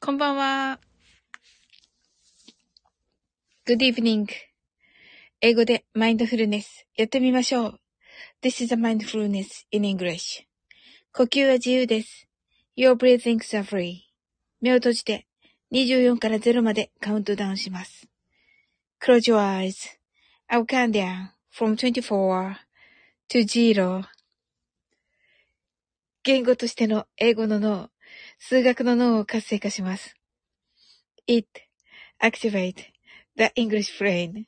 こんばんは。Good evening. 英語でマインドフルネスやってみましょう。This is a mindfulness in English. 呼吸は自由です。Your breathings are free. 目を閉じて24から0までカウントダウンします。Close your eyes. I'll count down from 24 to 0. 言語としての英語の脳、数学の脳を活性化します。It activate the English brain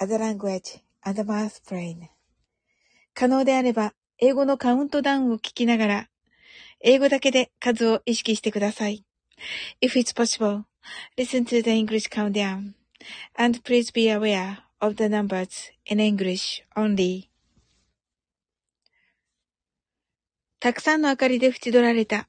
as a language and a math brain. 可能であれば、英語のカウントダウンを聞きながら、英語だけで数を意識してください。If it's possible, listen to the English countdown, and please be aware of the numbers in English only. たくさんの明かりで縁取られた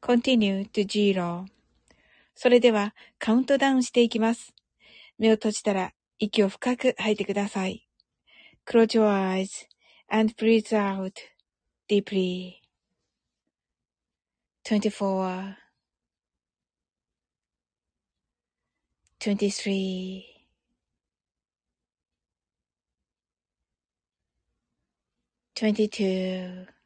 continue to zero. それではカウントダウンしていきます。目を閉じたら息を深く吐いてください。Close your eyes and breathe out deeply. 24 23 22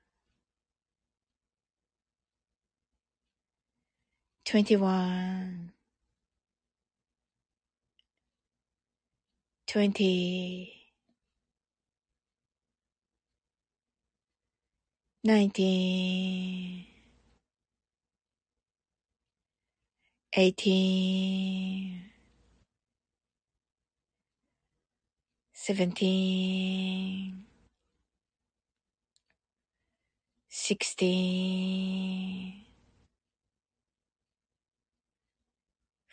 twenty-one, twenty, nineteen, eighteen, seventeen, sixteen.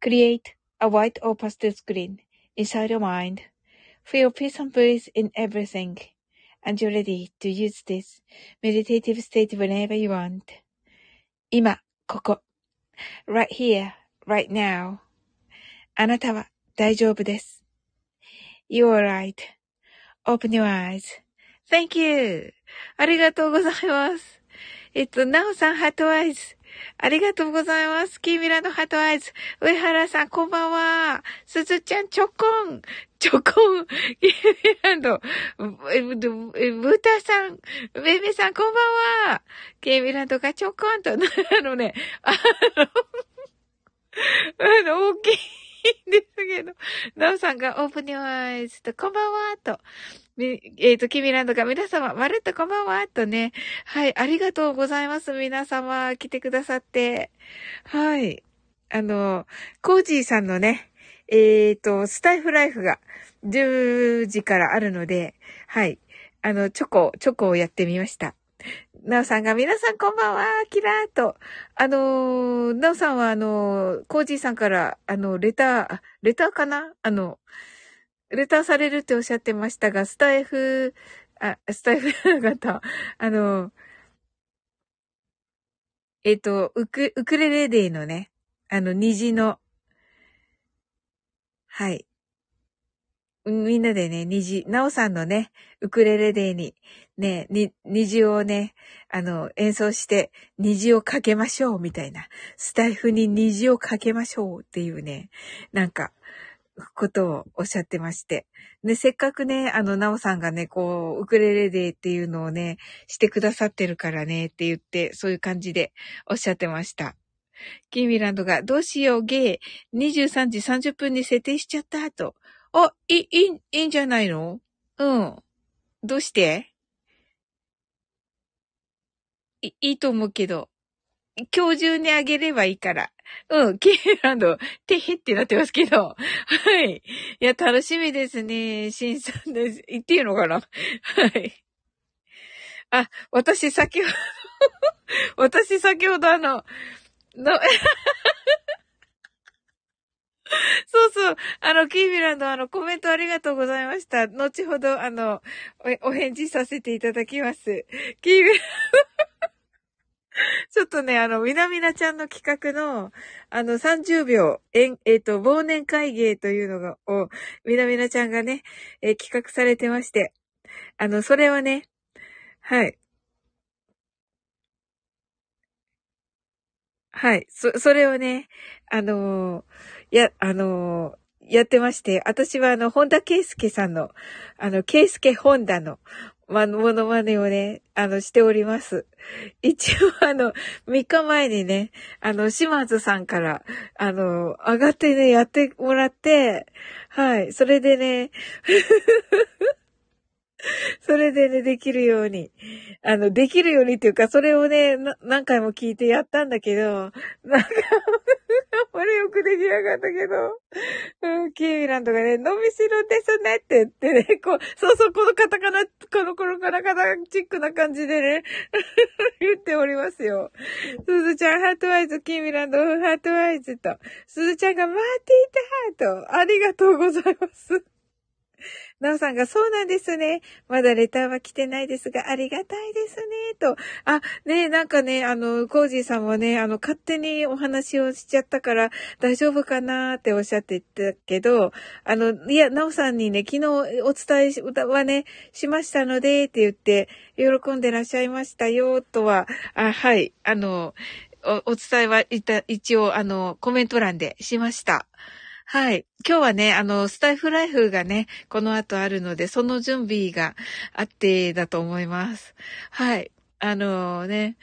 Create a white or pastel screen inside your mind. Feel peace and bliss in everything. And you're ready to use this meditative state whenever you want. 今、ここ。right here, right now. あなたは大丈夫です。You're right.Open your eyes.Thank you. ありがとうございます。えっと、なおさん、ハートアイズ。 ありがとうございます。キーミラの heart eyes。上原さん、こんばんは。すずちゃん、チョコン。チョコン。キーミランド。ブタさん、ベベさん、こんばんは。キーミランドがチョコンと、あのね、あの、あの、大きい。んですけど、なおさんがオープニュアイズと、こんばんはと、み、えっ、ー、と、キミランドが皆様、まるっとこんばんは、とね。はい、ありがとうございます。皆様、来てくださって。はい。あの、コージーさんのね、えっ、ー、と、スタイフライフが10時からあるので、はい。あの、チョコ、チョコをやってみました。なおさんが、皆さんこんばんは、キラーと。あの、なおさんは、あの、コージーさんから、あの、レター、レターかな？あの、レターされるっておっしゃってましたが、スタイフ、あ、スタイフ 方、あの、えっ、と、ウク、ウクレレデーのね、あの、虹の、はい。みんなでね、虹、なおさんのね、ウクレレデーに、ね、に、虹をね、あの、演奏して、虹をかけましょう、みたいな。スタイフに虹をかけましょうっていうね、なんか、ことをおっしゃってまして。で、せっかくね、あの、なおさんがね、こう、ウクレレデーっていうのをね、してくださってるからね、って言って、そういう感じでおっしゃってました。キーミランドが、どうしよう、ゲー、23時30分に設定しちゃったと。あ、いい、いい、いいんじゃないの？うん。どうして？い、いいと思うけど。今日中にあげればいいから。うん、キーランド、てへってなってますけど。はい。いや、楽しみですね。シンさんです。言っていいのかな？はい。あ、私先ほど 私先ほどあの、の そうそう。あの、キーミランド、あの、コメントありがとうございました。後ほど、あの、お、お返事させていただきます。キーミランド ちょっとね、あの、みなみなちゃんの企画の、あの、30秒、え、えっ、ー、と、忘年会芸というのが、を、みなみなちゃんがね、えー、企画されてまして、あの、それはね、はい。はい。そ、それをね、あのー、や、あの、やってまして、私はあの、本田圭介さんの、あの、圭介本田の、ま、ものまねをね、あの、しております。一応、あの、3日前にね、あの、島津さんから、あの、上がってね、やってもらって、はい、それでね、それでね、できるように。あの、できるようにっていうか、それをね、何回も聞いてやったんだけど、なんかれよくできやがったけど、うん、キーミランドがね、伸びしろですねって言ってね、こう、そうそう、このカタカナ、この頃からカタチックな感じでね、言っておりますよ。すずちゃん、ハートワイズ、キーミランド、ハートワイズと、すずちゃんが待ってハート、ありがとうございます。なおさんが、そうなんですね。まだレターは来てないですが、ありがたいですね。と。あ、ねなんかね、あの、コージーさんはね、あの、勝手にお話をしちゃったから、大丈夫かなっておっしゃってたけど、あの、いや、なおさんにね、昨日お伝えはね、しましたので、って言って、喜んでらっしゃいましたよ、とは、あ、はい、あの、お、お伝えはいた、一応、あの、コメント欄でしました。はい。今日はね、あの、スタイフライフがね、この後あるので、その準備があってだと思います。はい。あのね、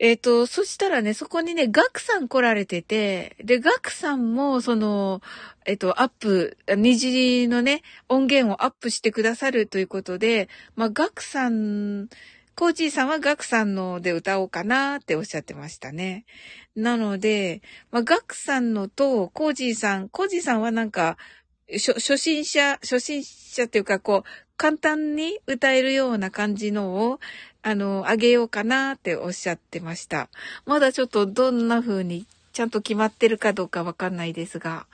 えっ、ー、と、そしたらね、そこにね、ガクさん来られてて、で、ガクさんも、その、えっ、ー、と、アップ、虹のね、音源をアップしてくださるということで、まあ、ガクさん、コーチーさんはガクさんので歌おうかなっておっしゃってましたね。なので、まあ、ガクさんのと、コージーさん、コージーさんはなんか、初心者、初心者っていうか、こう、簡単に歌えるような感じのを、あの、あげようかなっておっしゃってました。まだちょっとどんな風にちゃんと決まってるかどうかわかんないですが。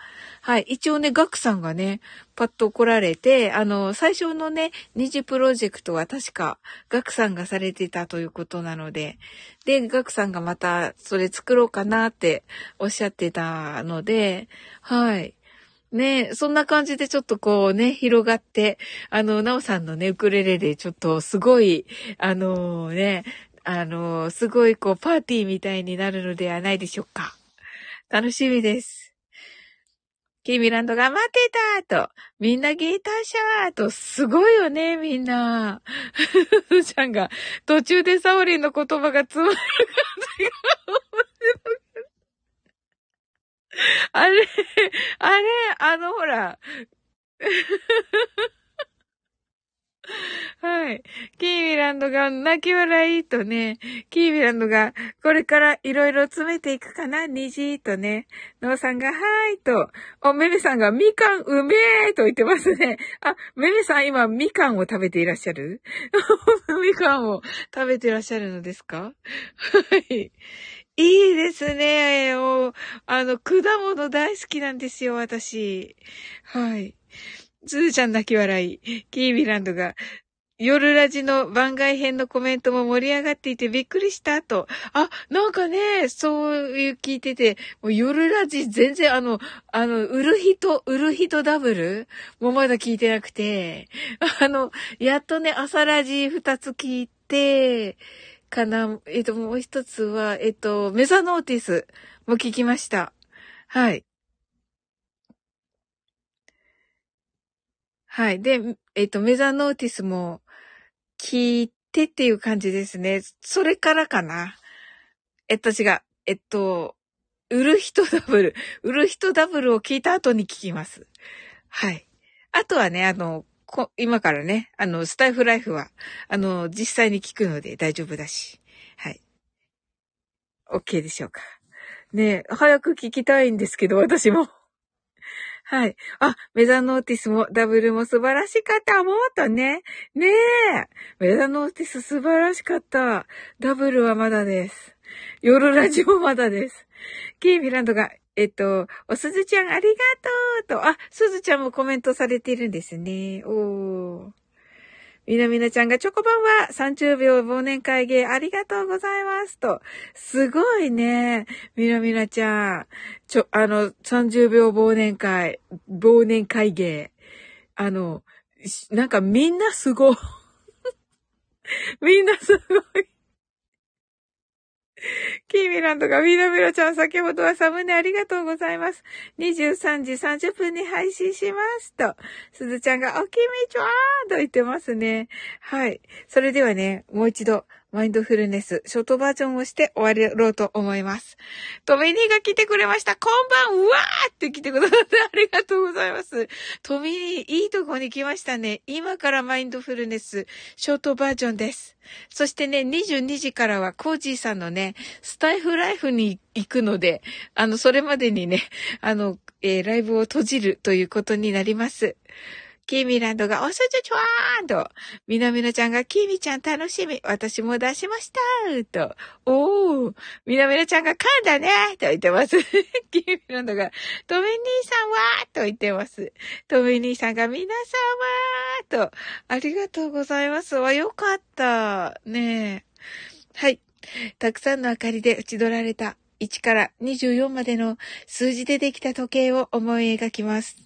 はい。一応ね、ガクさんがね、パッと来られて、あの、最初のね、二次プロジェクトは確か、ガクさんがされてたということなので、で、ガクさんがまた、それ作ろうかなっておっしゃってたので、はい。ねそんな感じでちょっとこうね、広がって、あの、なおさんのね、ウクレレでちょっとすごい、あのね、あの、すごいこう、パーティーみたいになるのではないでしょうか。楽しみです。キーミランドが待ってたと、みんなギターシャワーと、すごいよね、みんな。ふちゃんが、途中でサオリンの言葉が詰まる感じがあれ、あれ、あのほら、はい。キーミランドが泣き笑いとね、キーミランドがこれからいろいろ詰めていくかな虹とね、ノーさんがはーいと、お、メメさんがみかんうめーと言ってますね。あ、メメさん今みかんを食べていらっしゃる？みかんを食べていらっしゃるのですか？はい。いいですね。あの、果物大好きなんですよ、私。はい。ズーちゃん泣き笑い。キービランドが、夜ラジの番外編のコメントも盛り上がっていてびっくりしたと。あ、なんかね、そういう聞いてて、もう夜ラジ全然あの、あの、売る人、売る人ダブル？もまだ聞いてなくて、あの、やっとね、朝ラジ二つ聞いて、かな。えっと、もう一つは、えっと、メザノーティスも聞きました。はい。はい。で、えっと、メザノーティスも聞いてっていう感じですね。それからかな？えっと、違う。えっと、売る人ダブル。売る人ダブルを聞いた後に聞きます。はい。あとはね、あの、こ、今からね、あの、スタイフライフは、あの、実際に聞くので大丈夫だし。はい。OK でしょうか。ね早く聞きたいんですけど、私も。はい。あ、メザノーティスもダブルも素晴らしかった。もっとね。ねえ。メザノーティス素晴らしかった。ダブルはまだです。夜ラジオまだです。ケイミランドがえっと、おすずちゃんありがとうと、あ、すずちゃんもコメントされているんですね。おー。みなみなちゃんがチョコバンは30秒忘年会芸ありがとうございますと。すごいね。みなみなちゃん。ちょ、あの、30秒忘年会、忘年会芸。あの、なんかみんなすごい。みんなすごい。キーミランドが、ミナミラちゃん、先ほどはサムネありがとうございます。23時30分に配信しますと。すずちゃんが、おきみちょーと言ってますね。はい。それではね、もう一度、マインドフルネス、ショートバージョンをして終わろうと思います。トミニーが来てくれました。こんばんはーって来てくださってありがとうございます。トミニー、いいとこに来ましたね。今からマインドフルネス、ショートバージョンです。そしてね、22時からはコージーさんのね、スタイフライフに行くので、あの、それまでにね、あの、えー、ライブを閉じるということになります。キーミランドが、おすずちょわーんと、みなみなちゃんが、キーミちゃん楽しみ、私も出しましたーと、おー、みなみなちゃんが、噛んだねーと言ってます。キーミランドが、トミ兄さんはーと言ってます。トミ兄さんが、皆さんはと、ありがとうございますわ、よかった。ねえ。はい。たくさんの明かりで打ち取られた1から24までの数字でできた時計を思い描きます。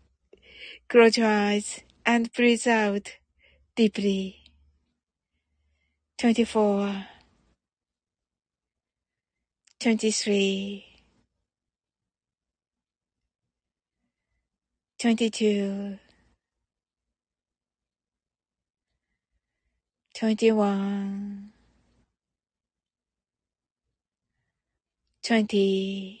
Close your eyes and breathe out deeply. 24 23 22 21 20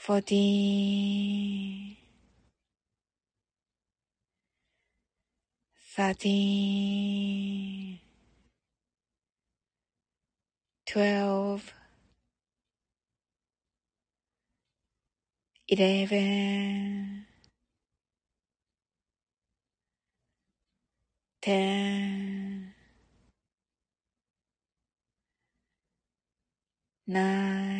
fourteen, thirteen, twelve, eleven, ten, nine,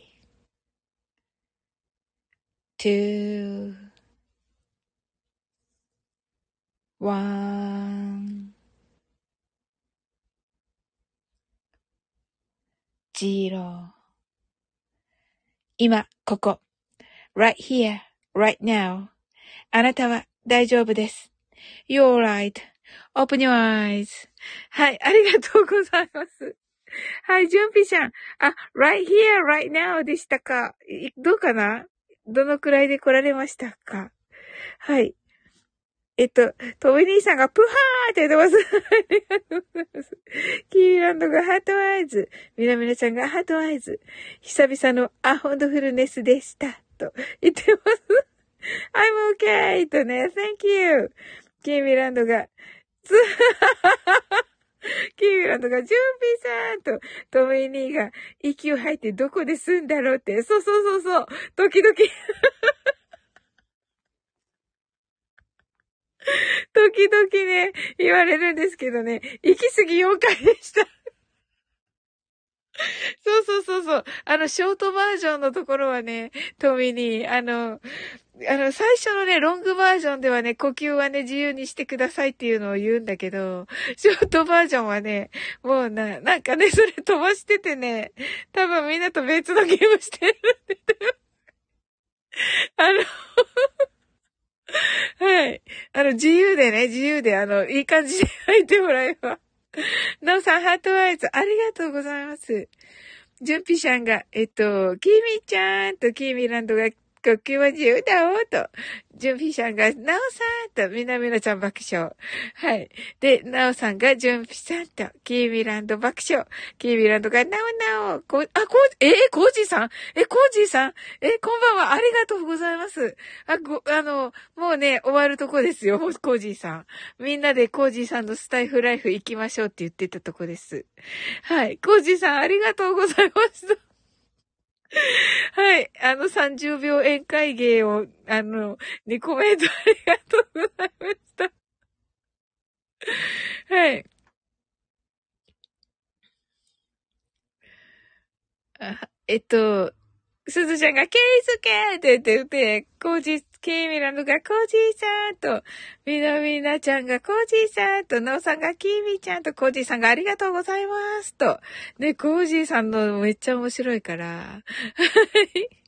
two, one, zero 今、ここ。right here, right now. あなたは大丈夫です。You're right.Open your eyes. はい、ありがとうございます。はい、ジュンピさん。あ、right here, right now でしたか。どうかなどのくらいで来られましたか？はい。えっと、トミ兄さんがプハーって言ってます。ありがとうございます。キーランドがハートアイズ。みなみなちゃんがハートアイズ。久々のアホンドフルネスでした。と言ってます。I'm okay! とね、Thank you! キーミランドが、つ キーランドが、ジュンピーさんと、トミーニーが、息を吐いてどこで済んだろうって、そうそうそうそう、時々。時々ね、言われるんですけどね、行き過ぎ妖怪でした。そうそうそうそう。あの、ショートバージョンのところはね、トミに、あの、あの、最初のね、ロングバージョンではね、呼吸はね、自由にしてくださいっていうのを言うんだけど、ショートバージョンはね、もうな、なんかね、それ飛ばしててね、多分みんなと別のゲームしてるんで、あの、はい。あの、自由でね、自由で、あの、いい感じで 入ってもらえば。のうさん、ハートワイズ、ありがとうございます。ジュンピシャンが、えっと、キミちゃんとキーミランドが、呼吸は自由だおと。ジュンピシャンが、ナオさんと、みなみなちゃん爆笑。はい。で、ナオさんが、ジュンピさんと、キーミランド爆笑。キーミランドが、ナオナオ、こう、あ、こう、えー、コージーさんえ、コージーさんえ、こんばんは。ありがとう。ございます。あ、ご、あの、もう。ね、終わるとこですよ、コージーさん。みんなでコージーさんのスタイフライフ行きましょう。って言ってたとこです。はい。コージーさん、ありがとう。ございました。はい。あの30秒宴会芸を、あの、2コメントありがとうございました。はい。あえっと、すずちゃんが、ケイスケって言ってて、コージー、ケイミラムがコージーさんと、みなみなちゃんがコージーさんと、ノーさんがキーミちゃんと、コージーさんがありがとうございますと。ね、コージーさんのめっちゃ面白いから。はい。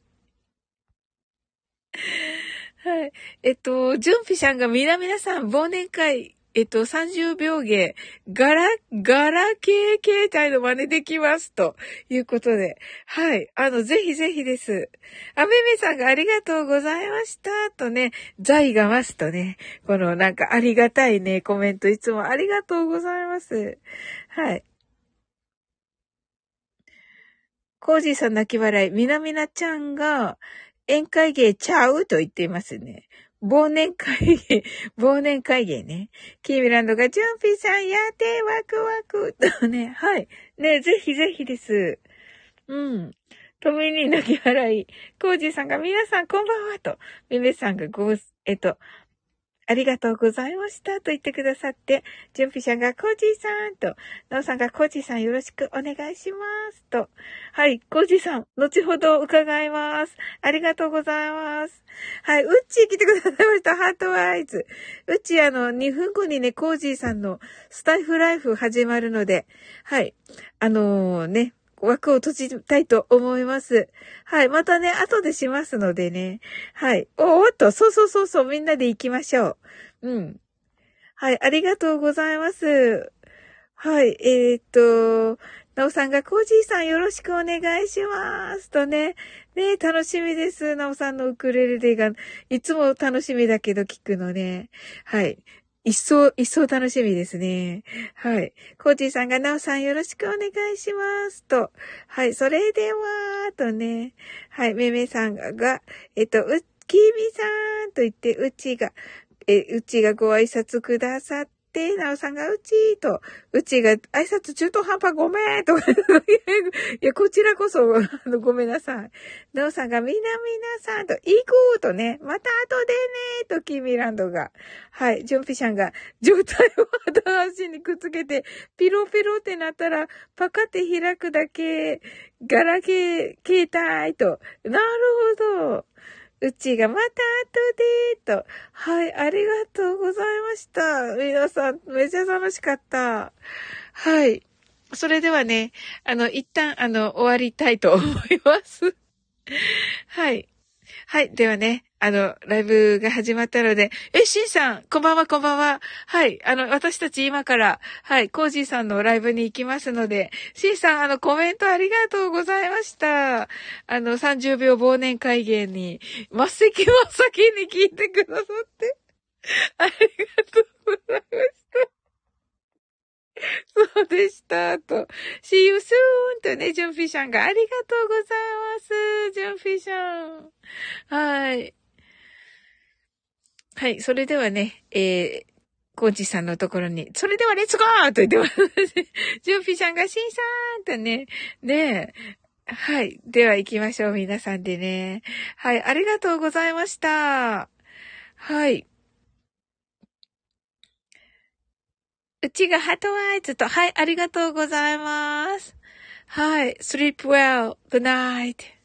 はい。えっと、ジュンピさんがみなみなさん忘年会、えっと、30秒芸、ガラ、ガラ系携帯の真似できます。ということで。はい。あの、ぜひぜひです。あめめさんがありがとうございました。とね、財がますとね、このなんかありがたいね、コメントいつもありがとうございます。はい。コージーさん泣き笑い、みなみなちゃんが、宴会芸ちゃう？と言っていますね。忘年会議、忘年会芸ね。キーミランドが、ジュンピーさんやって、ワクワク。とね、はい。ね、ぜひぜひです。うん。トミに泣き笑い。コージーさんが、皆さんこんばんはと。ミメさんがゴース、えっと、ありがとうございましたと言ってくださって、ジュンピさんがコージーさんと、ナオさんがコージーさんよろしくお願いしますと。はい、コージーさん、後ほど伺います。ありがとうございます。はい、うっちー来てくださいました。 heart eyes。うっちーあの、2分後にね、コージーさんのスタイフライフ始まるので、はい、あのー、ね、枠を閉じたいと思います。はい。またね、後でしますのでね。はい。おーっと、そうそうそうそう、みんなで行きましょう。うん。はい。ありがとうございます。はい。えー、っと、なおさんが、コージーさんよろしくお願いします。とね。ね楽しみです。なおさんのウクレレが、いつも楽しみだけど聞くのね。はい。一層、一層楽しみですね。はい。コーチーさんが、なおさんよろしくお願いします。と。はい。それでは、とね。はい。めめさんが、えっと、う、きみさんと言って、うちが、え、うちがご挨拶くださっ、なおさんがうちーと、うちが挨拶中途半端ごめんとか、いや、こちらこそ、あの、ごめんなさい。なおさんがみなみなさんと、行こうとね、また後でねと、キーミランドが。はい、ジョンピシャンが、状態を後足にくっつけて、ピロピロってなったら、パカって開くだけ、ガラケー、携帯と。なるほど。うちがまた後でと。はい、ありがとうございました。皆さん、めちゃ楽しかった。はい。それではね、あの、一旦、あの、終わりたいと思います。はい。はい。ではね、あの、ライブが始まったので、え、シンさん、こんばんは、こんばんは。はい。あの、私たち今から、はい、コージーさんのライブに行きますので、シンさん、あの、コメントありがとうございました。あの、30秒忘年会芸に、末席を先に聞いてくださって、ありがとうございました。でした。と。See you soon! とね、ジュンフィシャンがありがとうございます。ジュンフィシャン。はい。はい。それではね、えー、コーチさんのところに、それではレッツゴーと言ってます。ジュンフィシャンがシンさんとね、ねはい。では行きましょう。皆さんでね。はい。ありがとうございました。はい。うちがハートワイズと、はい、ありがとうございます。はい、sleep well, good night.